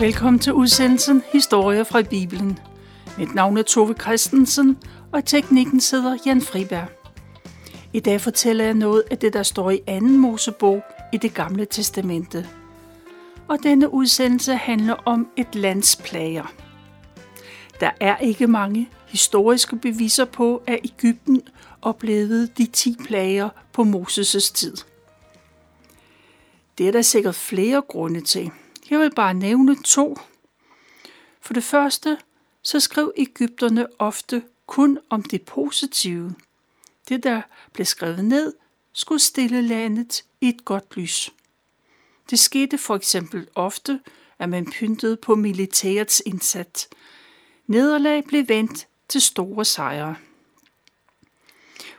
Velkommen til udsendelsen Historier fra Bibelen. Mit navn er Tove Christensen, og teknikken sidder Jan Friberg. I dag fortæller jeg noget af det, der står i anden Mosebog i det gamle testamente. Og denne udsendelse handler om et lands plager. Der er ikke mange historiske beviser på, at Ægypten oplevede de ti plager på Moses' tid. Det er der sikkert flere grunde til. Jeg vil bare nævne to. For det første, så skrev Ægypterne ofte kun om det positive. Det, der blev skrevet ned, skulle stille landet i et godt lys. Det skete for eksempel ofte, at man pyntede på militærets indsats. Nederlag blev vendt til store sejre.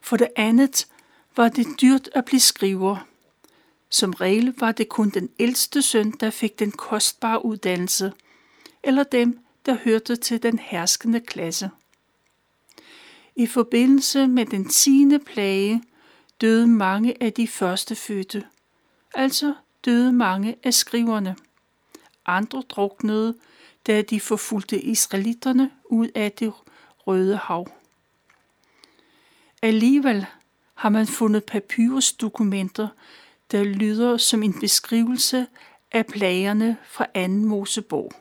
For det andet var det dyrt at blive skriver. Som regel var det kun den ældste søn, der fik den kostbare uddannelse, eller dem, der hørte til den herskende klasse. I forbindelse med den tiende plage døde mange af de første fødte, altså døde mange af skriverne. Andre druknede, da de forfulgte israelitterne ud af det røde hav. Alligevel har man fundet papyrusdokumenter, der lyder som en beskrivelse af plagerne fra anden Mosebog.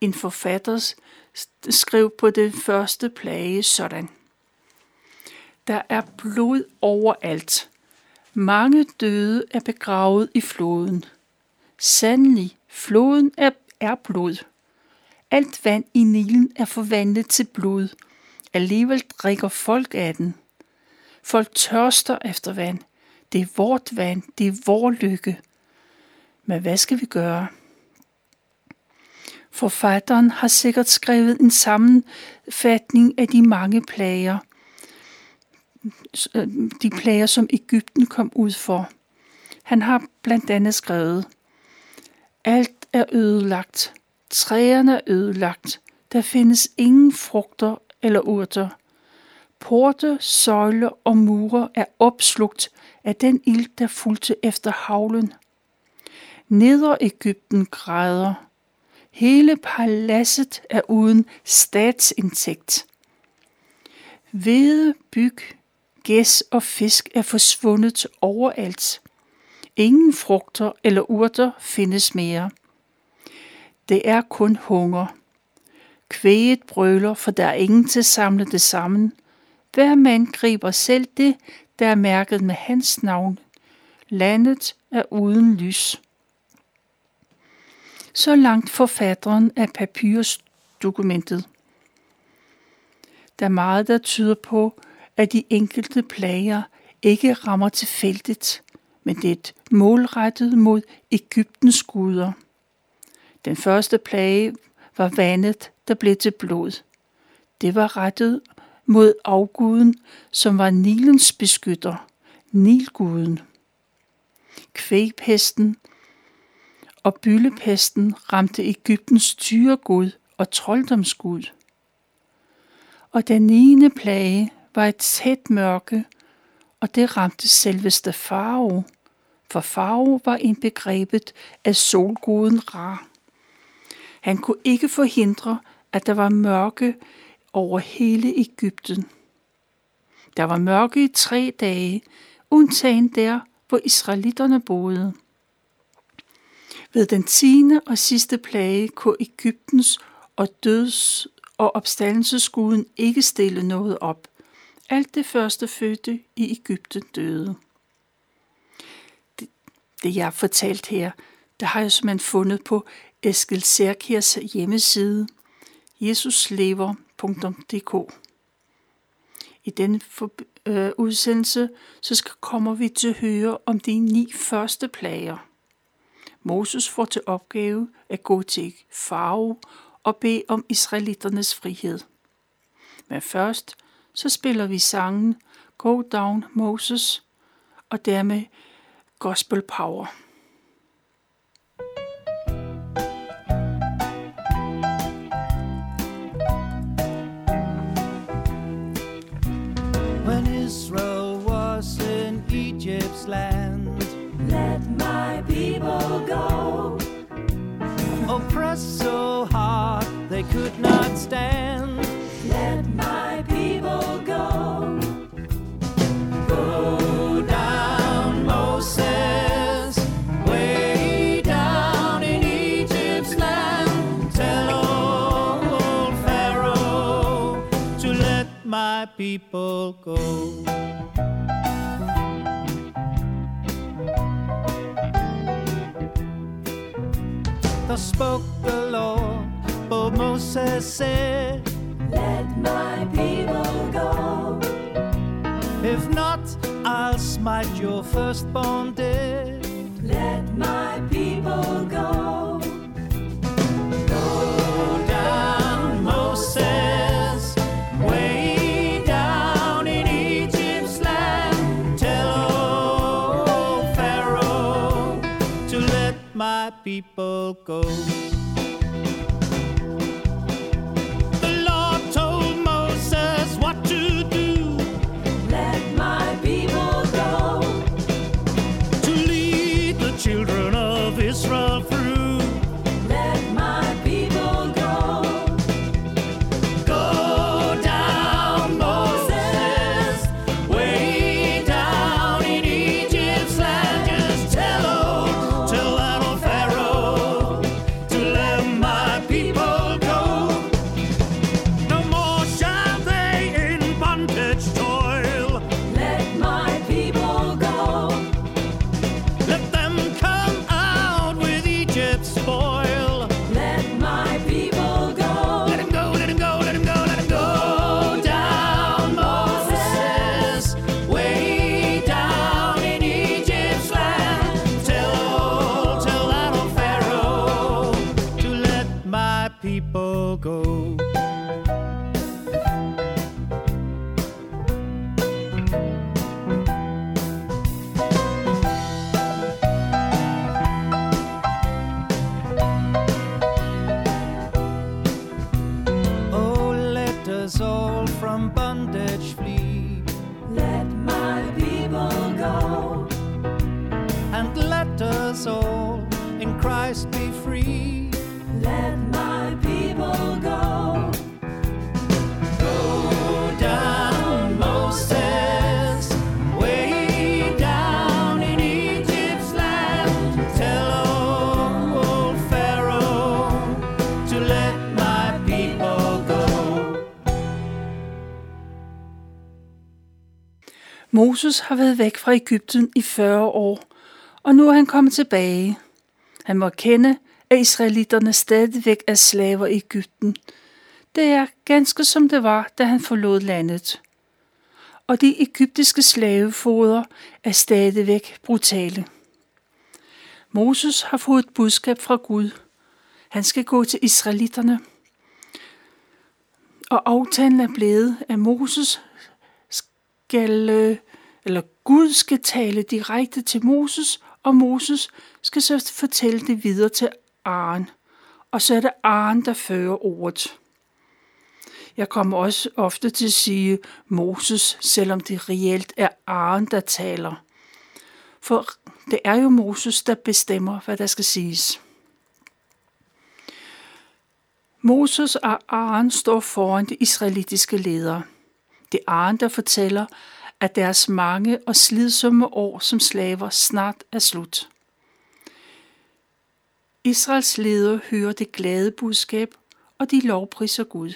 En forfatter skrev på den første plage sådan. Der er blod overalt. Mange døde er begravet i floden. Sandelig, floden er, er blod. Alt vand i Nilen er forvandlet til blod. Alligevel drikker folk af den. Folk tørster efter vand. Det er vort vand, det er vor lykke. Men hvad skal vi gøre? Forfatteren har sikkert skrevet en sammenfatning af de mange plager, øh, de plager, som Ægypten kom ud for. Han har blandt andet skrevet, alt er ødelagt, træerne er ødelagt, der findes ingen frugter eller urter. Porte, søjler og mure er opslugt af den ild, der fulgte efter havlen. Neder Ægypten græder. Hele paladset er uden statsindtægt. Hvede, byg, gæs og fisk er forsvundet overalt. Ingen frugter eller urter findes mere. Det er kun hunger. Kvæget brøler, for der er ingen til at samle det sammen. Hver mand griber selv det, der er mærket med hans navn. Landet er uden lys. Så langt forfatteren af papyrusdokumentet. Der er meget, der tyder på, at de enkelte plager ikke rammer tilfældigt, men det er et målrettet mod Ægyptens guder. Den første plage var vandet, der blev til blod. Det var rettet mod afguden, som var Nilens beskytter, Nilguden. Kvægpesten og byllepesten ramte Ægyptens tyregud og trolddomsgud. Og den niende plage var et tæt mørke, og det ramte selveste farve, for farve var indbegrebet af solguden Ra. Han kunne ikke forhindre, at der var mørke over hele Ægypten. Der var mørke i tre dage, undtagen der, hvor israelitterne boede. Ved den tiende og sidste plage kunne Ægyptens og døds- og opstandelsesguden ikke stille noget op. Alt det første fødte i Ægypten døde. Det, det jeg har fortalt her, det har jeg simpelthen fundet på Eskil Serkirs hjemmeside Jesus lever jesuslever.dk. I denne for, øh, udsendelse så skal, kommer vi til at høre om de ni første plager. Moses får til opgave at gå til Farao og bede om israeliternes frihed. Men først så spiller vi sangen Go Down Moses og dermed Gospel Power. Israel was in Egypt's land. Let my people go. Oppressed so hard they could not stand. Let people go. Thus spoke the Lord, but Moses said, Let my people go. If not, I'll smite your firstborn dead. Let my people go. Go people go. Jesus har været væk fra Ægypten i 40 år, og nu er han kommet tilbage. Han må kende, at israelitterne stadigvæk er slaver i Ægypten. Det er ganske som det var, da han forlod landet. Og de egyptiske slavefoder er stadigvæk brutale. Moses har fået et budskab fra Gud. Han skal gå til israelitterne. Og aftalen er blevet, at Moses skal, øh, eller Gud skal tale direkte til Moses, og Moses skal så fortælle det videre til Aaron. Og så er det Aaron, der fører ordet. Jeg kommer også ofte til at sige Moses, selvom det reelt er Aaron, der taler. For det er jo Moses, der bestemmer, hvad der skal siges. Moses og Aaron står foran de israelitiske ledere. Det er Aaron, der fortæller, at deres mange og slidsomme år som slaver snart er slut. Israels ledere hører det glade budskab, og de lovpriser Gud.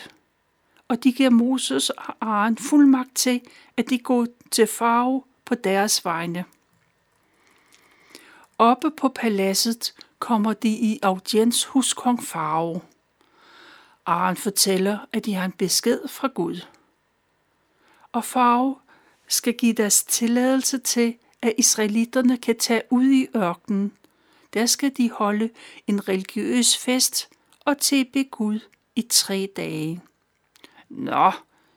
Og de giver Moses og Aaron fuldmagt til, at de går til farve på deres vegne. Oppe på paladset kommer de i audiens hos kong Farao. Aaron fortæller, at de har en besked fra Gud. Og Farao skal give deres tilladelse til, at israelitterne kan tage ud i ørkenen. Der skal de holde en religiøs fest og tilbe Gud i tre dage. Nå,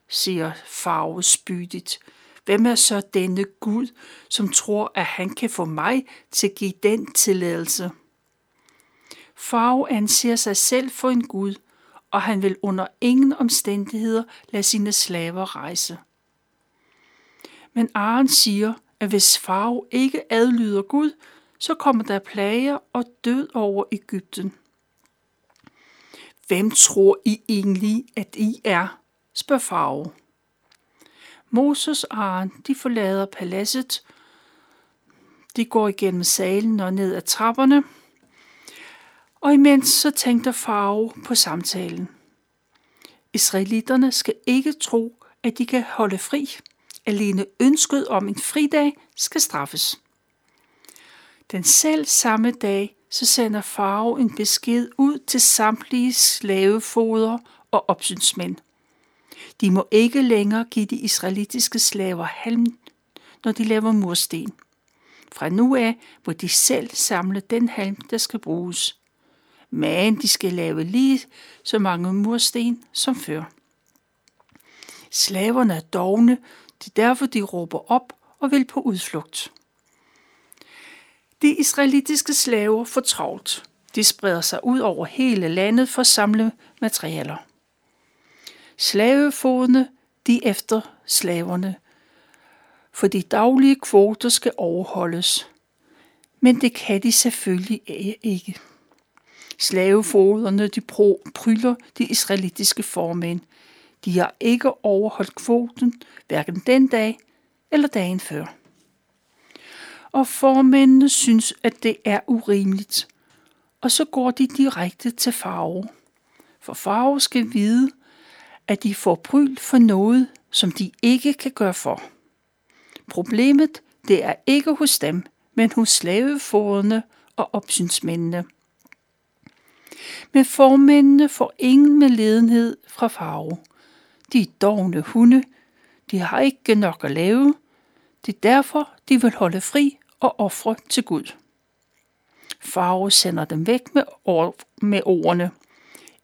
siger farve spydigt. Hvem er så denne Gud, som tror, at han kan få mig til at give den tilladelse? Farve anser sig selv for en Gud, og han vil under ingen omstændigheder lade sine slaver rejse. Men Aaron siger, at hvis Farve ikke adlyder Gud, så kommer der plager og død over Ægypten. Hvem tror I egentlig, at I er? spørger farve. Moses og Aaron, de forlader paladset. De går igennem salen og ned ad trapperne. Og imens så tænkte farve på samtalen. Israelitterne skal ikke tro, at de kan holde fri. Alene ønsket om en fridag skal straffes. Den selv samme dag, så sender Farve en besked ud til samtlige slavefoder og opsynsmænd. De må ikke længere give de israelitiske slaver halm, når de laver mursten. Fra nu af må de selv samle den halm, der skal bruges. Men de skal lave lige så mange mursten som før. Slaverne er dogne, det er derfor de råber op og vil på udflugt. De israelitiske slaver får travlt. De spreder sig ud over hele landet for at samle materialer. Slavefodene, de efter slaverne, for de daglige kvoter skal overholdes. Men det kan de selvfølgelig ikke. Slavefoderne, de pryller de israelitiske formænd. De har ikke overholdt kvoten, hverken den dag eller dagen før. Og formændene synes, at det er urimeligt. Og så går de direkte til farve. For farve skal vide, at de får bryl for noget, som de ikke kan gøre for. Problemet, det er ikke hos dem, men hos slavefoderne og opsynsmændene. Men formændene får ingen med ledenhed fra farve. De er dogne hunde. De har ikke nok at lave. Det er derfor, de vil holde fri og ofre til Gud. Farve sender dem væk med, or- med ordene.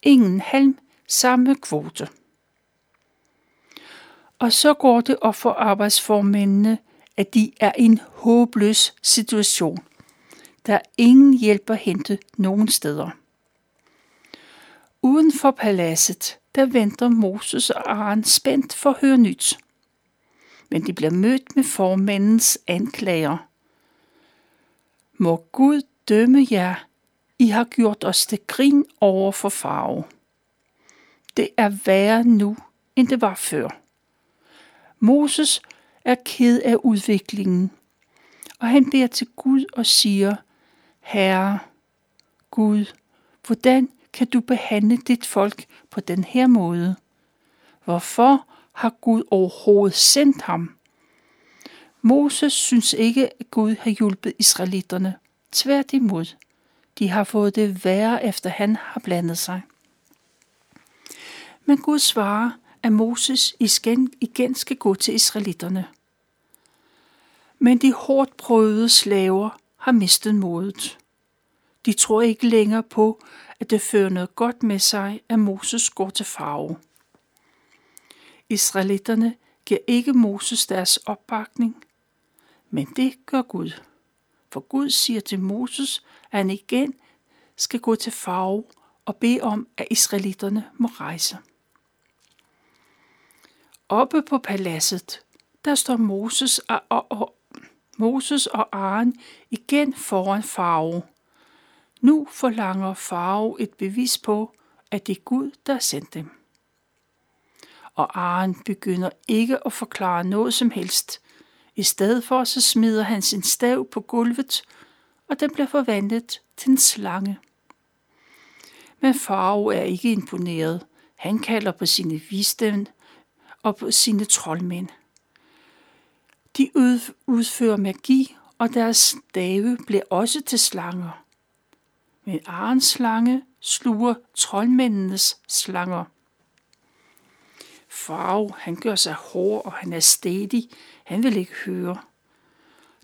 Ingen halm, samme kvote. Og så går det op for arbejdsformændene, at de er i en håbløs situation. Der er ingen hjælp at hente nogen steder. Uden for paladset, der venter Moses og Aaron spændt for at høre nyt. Men de bliver mødt med formandens anklager. Må Gud dømme jer, I har gjort os til grin over for farve. Det er værre nu, end det var før. Moses er ked af udviklingen, og han beder til Gud og siger, Herre, Gud, hvordan kan du behandle dit folk på den her måde? Hvorfor har Gud overhovedet sendt ham? Moses synes ikke, at Gud har hjulpet israelitterne. Tværtimod, de har fået det værre, efter han har blandet sig. Men Gud svarer, at Moses igen, igen skal gå til israelitterne. Men de hårdt prøvede slaver har mistet modet. De tror ikke længere på, at det fører noget godt med sig, at Moses går til farve. Israelitterne giver ikke Moses deres opbakning, men det gør Gud. For Gud siger til Moses, at han igen skal gå til farve og bede om, at israelitterne må rejse. Oppe på paladset, der står Moses og, og, og, Moses og Aaron igen foran farve. Nu forlanger farve et bevis på, at det er Gud, der har sendt dem. Og Aaron begynder ikke at forklare noget som helst. I stedet for så smider han sin stav på gulvet, og den bliver forvandlet til en slange. Men farve er ikke imponeret. Han kalder på sine visdom og på sine troldmænd. De udfører magi, og deres stave bliver også til slanger. Men Arens slange sluger troldmændenes slanger. Farve, han gør sig hård, og han er stedig. Han vil ikke høre.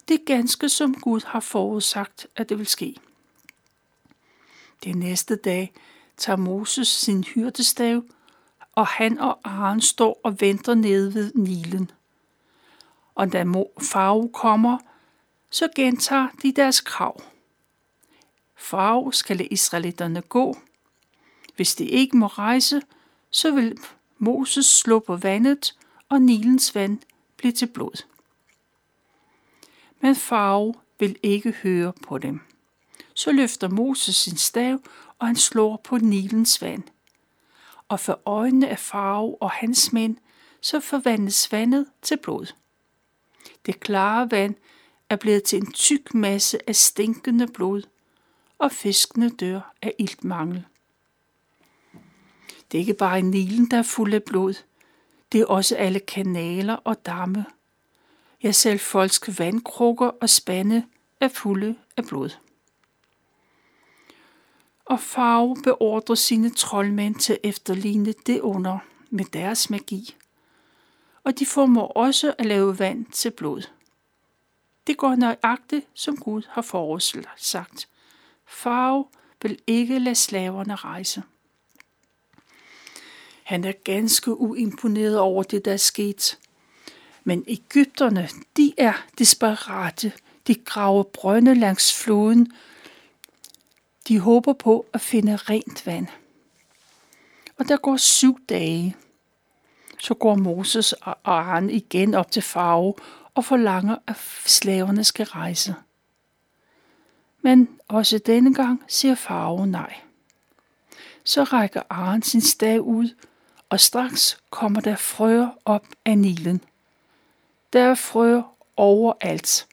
Det er ganske som Gud har forudsagt, at det vil ske. Den næste dag tager Moses sin hyrdestav, og han og Aaron står og venter nede ved Nilen. Og da Farve kommer, så gentager de deres krav. Farve skal israelitterne gå. Hvis de ikke må rejse, så vil Moses slå på vandet, og Nilens vand bliver til blod. Men Farve vil ikke høre på dem. Så løfter Moses sin stav, og han slår på Nilens vand. og for øjnene af farve og hans mænd, så forvandles vandet til blod. Det klare vand er blevet til en tyk masse af stinkende blod, og fiskene dør af iltmangel. Det er ikke bare Nilen, der er fuld af blod. Det er også alle kanaler og damme. Ja, selv folks vandkrukker og spande er fulde af blod. Og Farve beordrer sine troldmænd til at efterligne det under med deres magi. Og de formår også at lave vand til blod. Det går nøjagtigt, som Gud har forudsagt. Farve vil ikke lade slaverne rejse. Han er ganske uimponeret over det, der er sket. Men Ægypterne, de er desperate. De graver brønde langs floden. De håber på at finde rent vand. Og der går syv dage. Så går Moses og Aaron igen op til farve og forlanger, at slaverne skal rejse. Men også denne gang siger farve nej. Så rækker Aren sin stav ud, og straks kommer der frøer op af Nilen. Der er frøer overalt.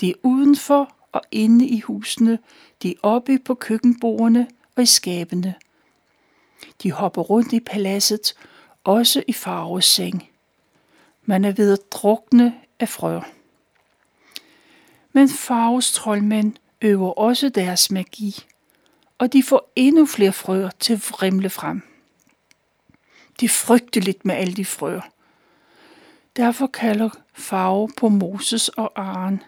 De er udenfor og inde i husene, de er oppe på køkkenbordene og i skabene. De hopper rundt i paladset, også i farves seng. Man er ved at drukne af frøer. Men farves troldmænd øver også deres magi, og de får endnu flere frøer til at vrimle frem. Det er frygteligt med alle de frøer. Derfor kalder farve på Moses og Aaron.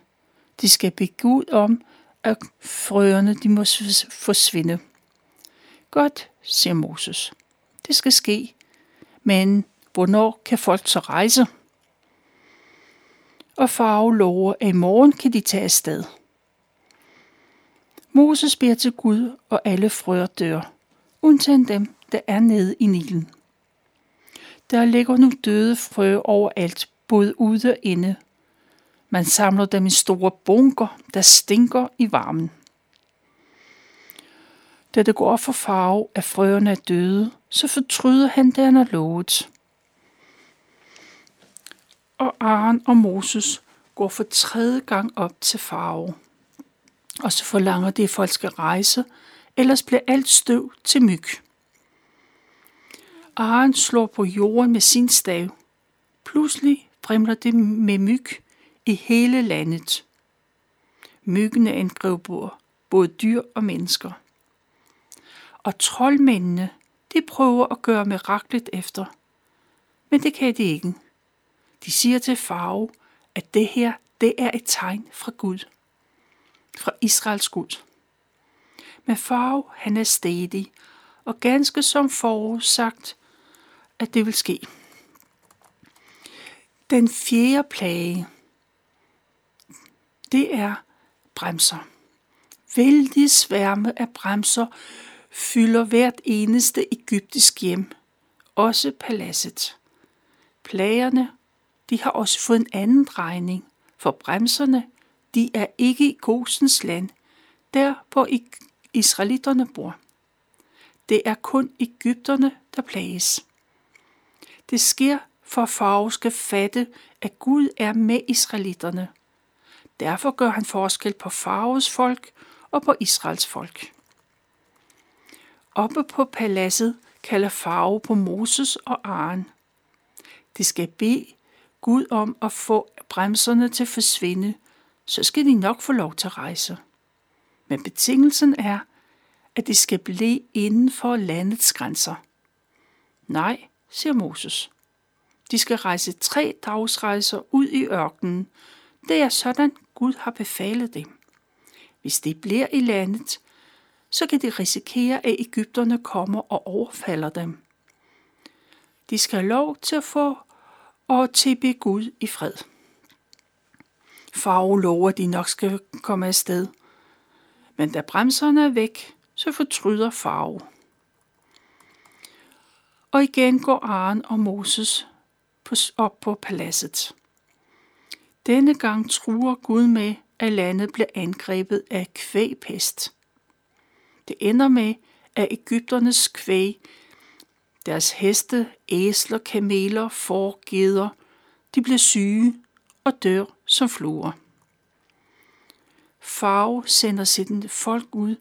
De skal bede Gud om, at frøerne de må forsvinde. Godt, siger Moses. Det skal ske. Men hvornår kan folk så rejse? Og farve lover, at i morgen kan de tage afsted. Moses beder til Gud, og alle frøer dør, undtagen dem, der er nede i Nilen. Der ligger nu døde frø overalt, både ude og inde. Man samler dem i store bunker, der stinker i varmen. Da det går for farve, at frøerne er døde, så fortryder han det, han har lovet. Og Aaron og Moses går for tredje gang op til farve. Og så forlanger det, at folk skal rejse, ellers bliver alt støv til myg. Aaron slår på jorden med sin stav. Pludselig fremler det med myg i hele landet. Myggene angriber både dyr og mennesker. Og troldmændene, de prøver at gøre miraklet efter. Men det kan de ikke. De siger til farve, at det her, det er et tegn fra Gud. Fra Israels Gud. Men farve, han er stedig, og ganske som forudsagt, at det vil ske. Den fjerde plage, det er bremser. Vældige sværme af bremser fylder hvert eneste egyptisk hjem, også paladset. Plagerne, de har også fået en anden drejning, for bremserne, de er ikke i Gosens land, der hvor israelitterne bor. Det er kun Ægypterne, der plages. Det sker, for farve skal fatte, at Gud er med israelitterne. Derfor gør han forskel på farves folk og på Israels folk. Oppe på paladset kalder farve på Moses og Aaron. De skal bede Gud om at få bremserne til at forsvinde, så skal de nok få lov til at rejse. Men betingelsen er, at de skal blive inden for landets grænser. Nej, siger Moses. De skal rejse tre dagsrejser ud i ørkenen. Det er sådan, Gud har befalet dem. Hvis de bliver i landet, så kan de risikere, at Ægypterne kommer og overfalder dem. De skal have lov til at få og tilbe Gud i fred. Farve lover, de nok skal komme afsted. Men da bremserne er væk, så fortryder farve. Og igen går Aaron og Moses op på paladset. Denne gang truer Gud med, at landet bliver angrebet af kvægpest. Det ender med, at Ægypternes kvæg Deres heste, æsler, kameler, får, geder, de bliver syge og dør som fluer. Farve sender sit folk ud,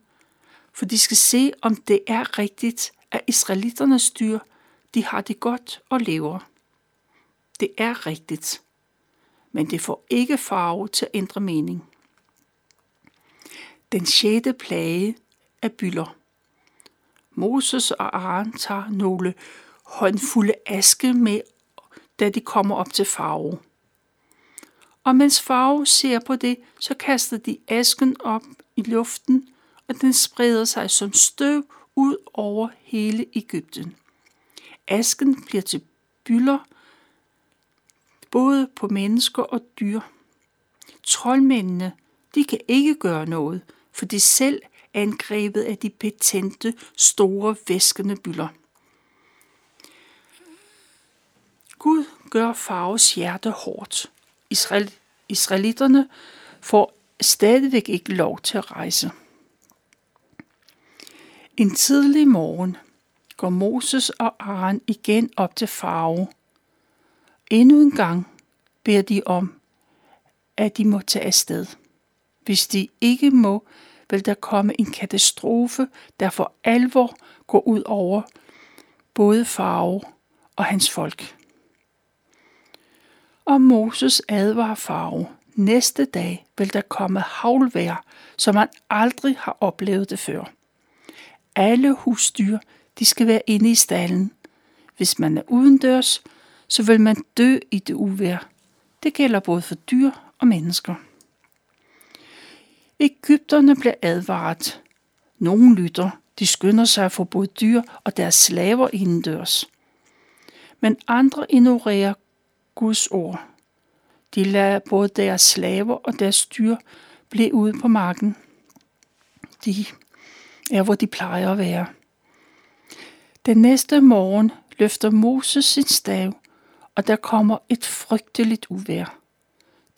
for de skal se, om det er rigtigt, at israeliternes dyr, de har det godt og lever. Det er rigtigt, men det får ikke farve til at ændre mening. Den sjette plage er byller. Moses og Aaron tager nogle håndfulde aske med, da de kommer op til farve. Og mens farve ser på det, så kaster de asken op i luften, og den spreder sig som støv ud over hele Ægypten. Asken bliver til byller, både på mennesker og dyr. Troldmændene, de kan ikke gøre noget, for de selv er angrebet af de petente, store, væskende byller. Gud gør farves hjerte hårdt. Israel, israelitterne får stadigvæk ikke lov til at rejse. En tidlig morgen går Moses og Aaron igen op til farve. Endnu en gang beder de om, at de må tage afsted. Hvis de ikke må, vil der komme en katastrofe, der for alvor går ud over både farve og hans folk. Og Moses advarer farve. Næste dag vil der komme havlvejr, som man aldrig har oplevet det før. Alle husdyr, de skal være inde i stallen. Hvis man er udendørs, så vil man dø i det uvejr. Det gælder både for dyr og mennesker. Ægypterne bliver advaret. Nogle lytter. De skynder sig at få både dyr og deres slaver indendørs. Men andre ignorerer Guds ord. De lader både deres slaver og deres dyr blive ude på marken. De er, hvor de plejer at være. Den næste morgen løfter Moses sin stav, og der kommer et frygteligt uvær.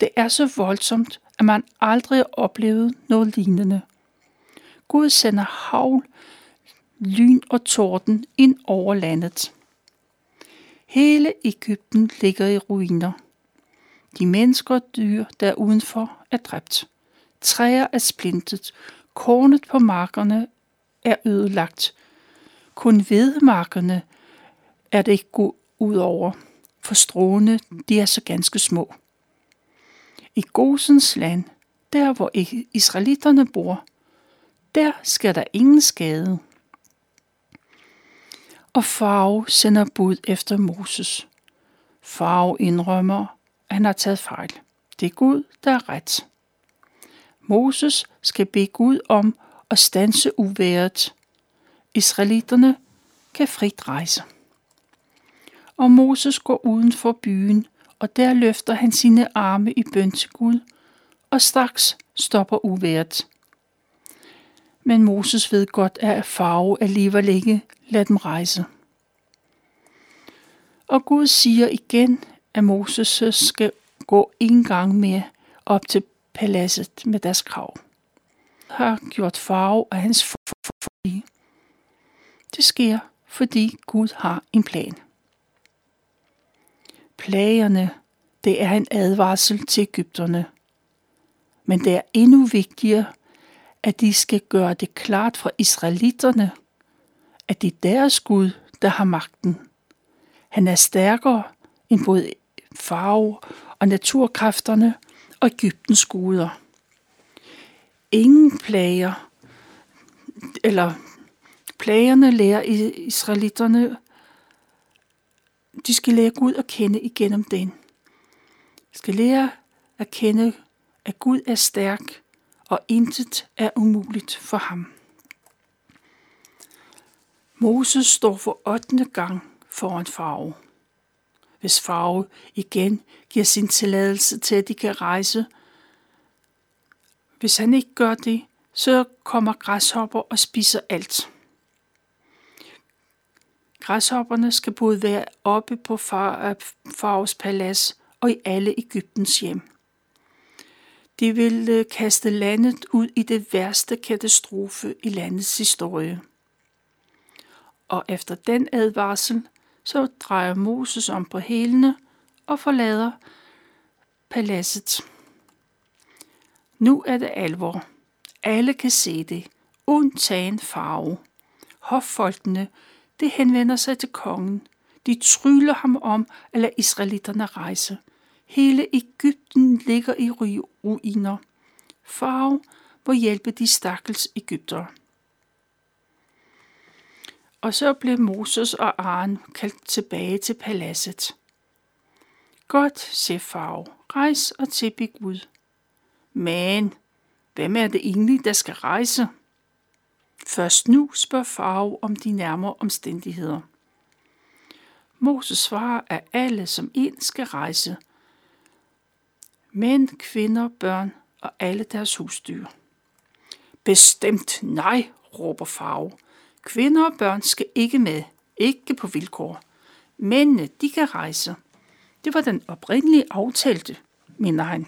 Det er så voldsomt, at man aldrig har oplevet noget lignende. Gud sender havl, lyn og torden ind over landet. Hele Ægypten ligger i ruiner. De mennesker og dyr, der er udenfor, er dræbt. Træer er splintet. Kornet på markerne er ødelagt. Kun vedmarkerne er det ikke gå ud over, for stråene de er så ganske små. I Gosens land, der hvor israelitterne bor, der sker der ingen skade. Og Farve sender bud efter Moses. Farve indrømmer, at han har taget fejl. Det er Gud, der er ret. Moses skal bede Gud om at stanse uværet. Israelitterne kan frit rejse. Og Moses går uden for byen, og der løfter han sine arme i bøn til Gud, og straks stopper uværet. Men Moses ved godt, at farve alligevel ikke lad dem rejse. Og Gud siger igen, at Moses skal gå en gang mere op til paladset med deres krav. Har gjort farve af hans forlige. Det sker, fordi Gud har en plan. Plagerne, det er en advarsel til Ægypterne. Men det er endnu vigtigere, at de skal gøre det klart for israelitterne, at det er deres Gud, der har magten. Han er stærkere end både farve og naturkræfterne og Ægyptens guder. Ingen plager, eller plagerne lærer israelitterne, de skal lære Gud at kende igennem den. De skal lære at kende, at Gud er stærk, og intet er umuligt for ham. Moses står for 8. gang foran farve. Hvis farve igen giver sin tilladelse til, at de kan rejse, hvis han ikke gør det, så kommer græshopper og spiser alt. Græshopperne skal både være oppe på Faraos palads og i alle Ægyptens hjem. De ville øh, kaste landet ud i det værste katastrofe i landets historie. Og efter den advarsel, så drejer Moses om på hælene og forlader paladset. Nu er det alvor. Alle kan se det, undtagen farve. Hoffolkene, det henvender sig til kongen. De tryller ham om at lade israelitterne rejse. Hele Ægypten ligger i ruiner. Farve hvor hjælpe de stakkels Ægyptere. Og så blev Moses og Aaron kaldt tilbage til paladset. Godt, siger Farve. Rejs og tilbe Gud. Men, hvem er det egentlig, der skal rejse? Først nu spørger Farve om de nærmere omstændigheder. Moses svarer, at alle som en skal rejse. Mænd, kvinder, børn og alle deres husdyr. Bestemt nej, råber Farve. Kvinder og børn skal ikke med, ikke på vilkår. Mændene, de kan rejse. Det var den oprindelige aftalte, mener han.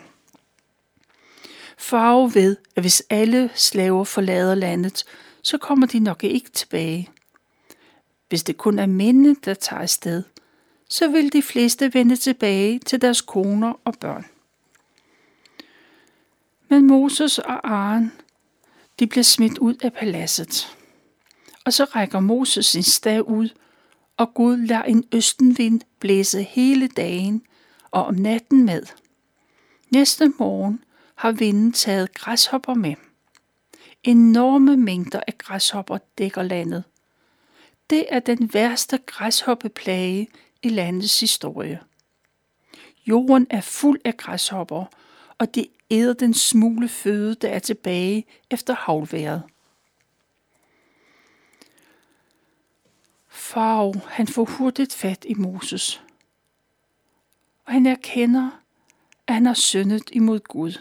Farve ved, at hvis alle slaver forlader landet, så kommer de nok ikke tilbage. Hvis det kun er mændene, der tager afsted, så vil de fleste vende tilbage til deres koner og børn. Men Moses og Aaron, de bliver smidt ud af paladset. Og så rækker Moses sin stav ud, og Gud lader en østenvind blæse hele dagen og om natten med. Næste morgen har vinden taget græshopper med. Enorme mængder af græshopper dækker landet. Det er den værste græshoppeplage i landets historie. Jorden er fuld af græshopper, og det æder den smule føde, der er tilbage efter havlværet. Farv, han får hurtigt fat i Moses. Og han erkender, at han har syndet imod Gud.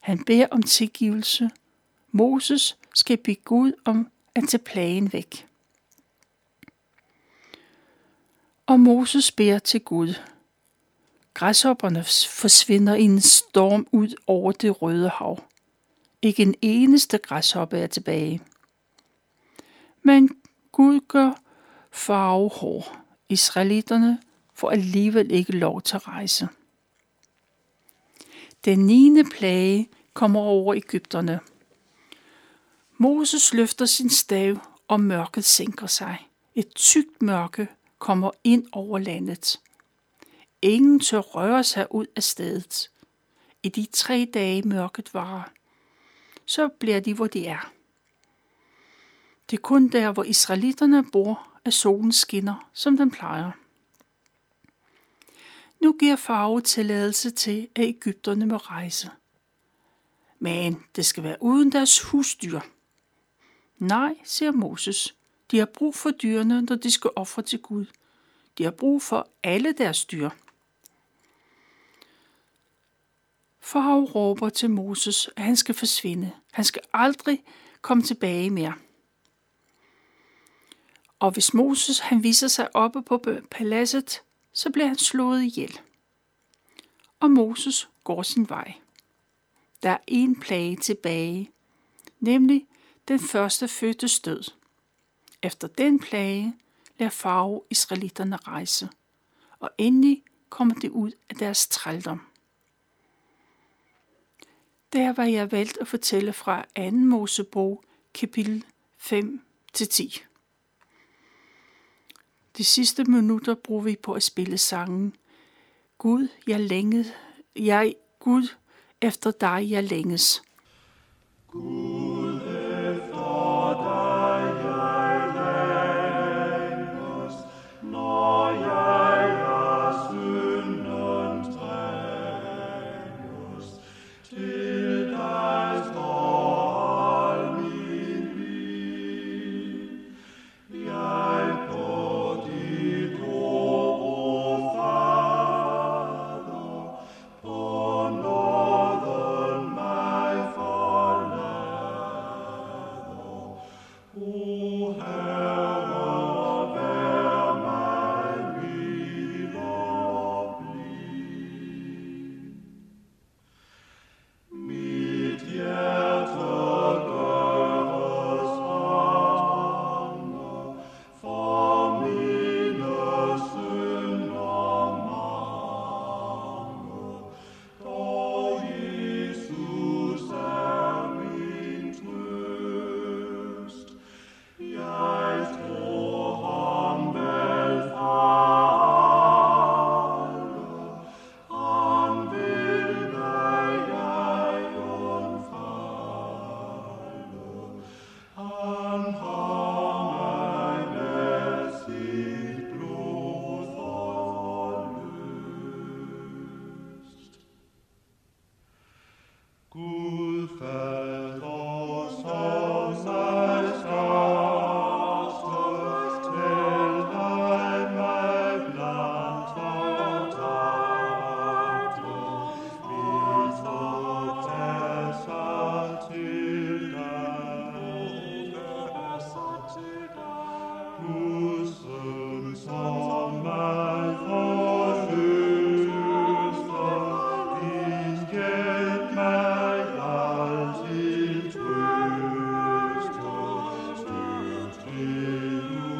Han beder om tilgivelse. Moses skal bede Gud om at tage plagen væk. Og Moses beder til Gud. Græshopperne forsvinder i en storm ud over det røde hav. Ikke en eneste græshoppe er tilbage. Men Gud gør farve hår. Israelitterne får alligevel ikke lov til at rejse. Den 9. plage kommer over Ægypterne. Moses løfter sin stav, og mørket sænker sig. Et tykt mørke kommer ind over landet. Ingen tør røre sig ud af stedet. I de tre dage mørket varer, så bliver de, hvor de er. Det er kun der, hvor israelitterne bor, at solen skinner, som den plejer. Nu giver farve tilladelse til, at Ægypterne må rejse. Men det skal være uden deres husdyr. Nej, siger Moses. De har brug for dyrene, når de skal ofre til Gud. De har brug for alle deres dyr. Farve råber til Moses, at han skal forsvinde. Han skal aldrig komme tilbage mere. Og hvis Moses han viser sig oppe på paladset, så bliver han slået ihjel. Og Moses går sin vej. Der er en plage tilbage, nemlig den første fødte stød. Efter den plage lader farve israelitterne rejse, og endelig kommer det ud af deres trældom. Der var jeg valgt at fortælle fra 2. Mosebog, kapitel 5-10. De sidste minutter bruger vi på at spille sangen. Gud, jeg længes, jeg, Gud, efter dig jeg længes. Gud, you.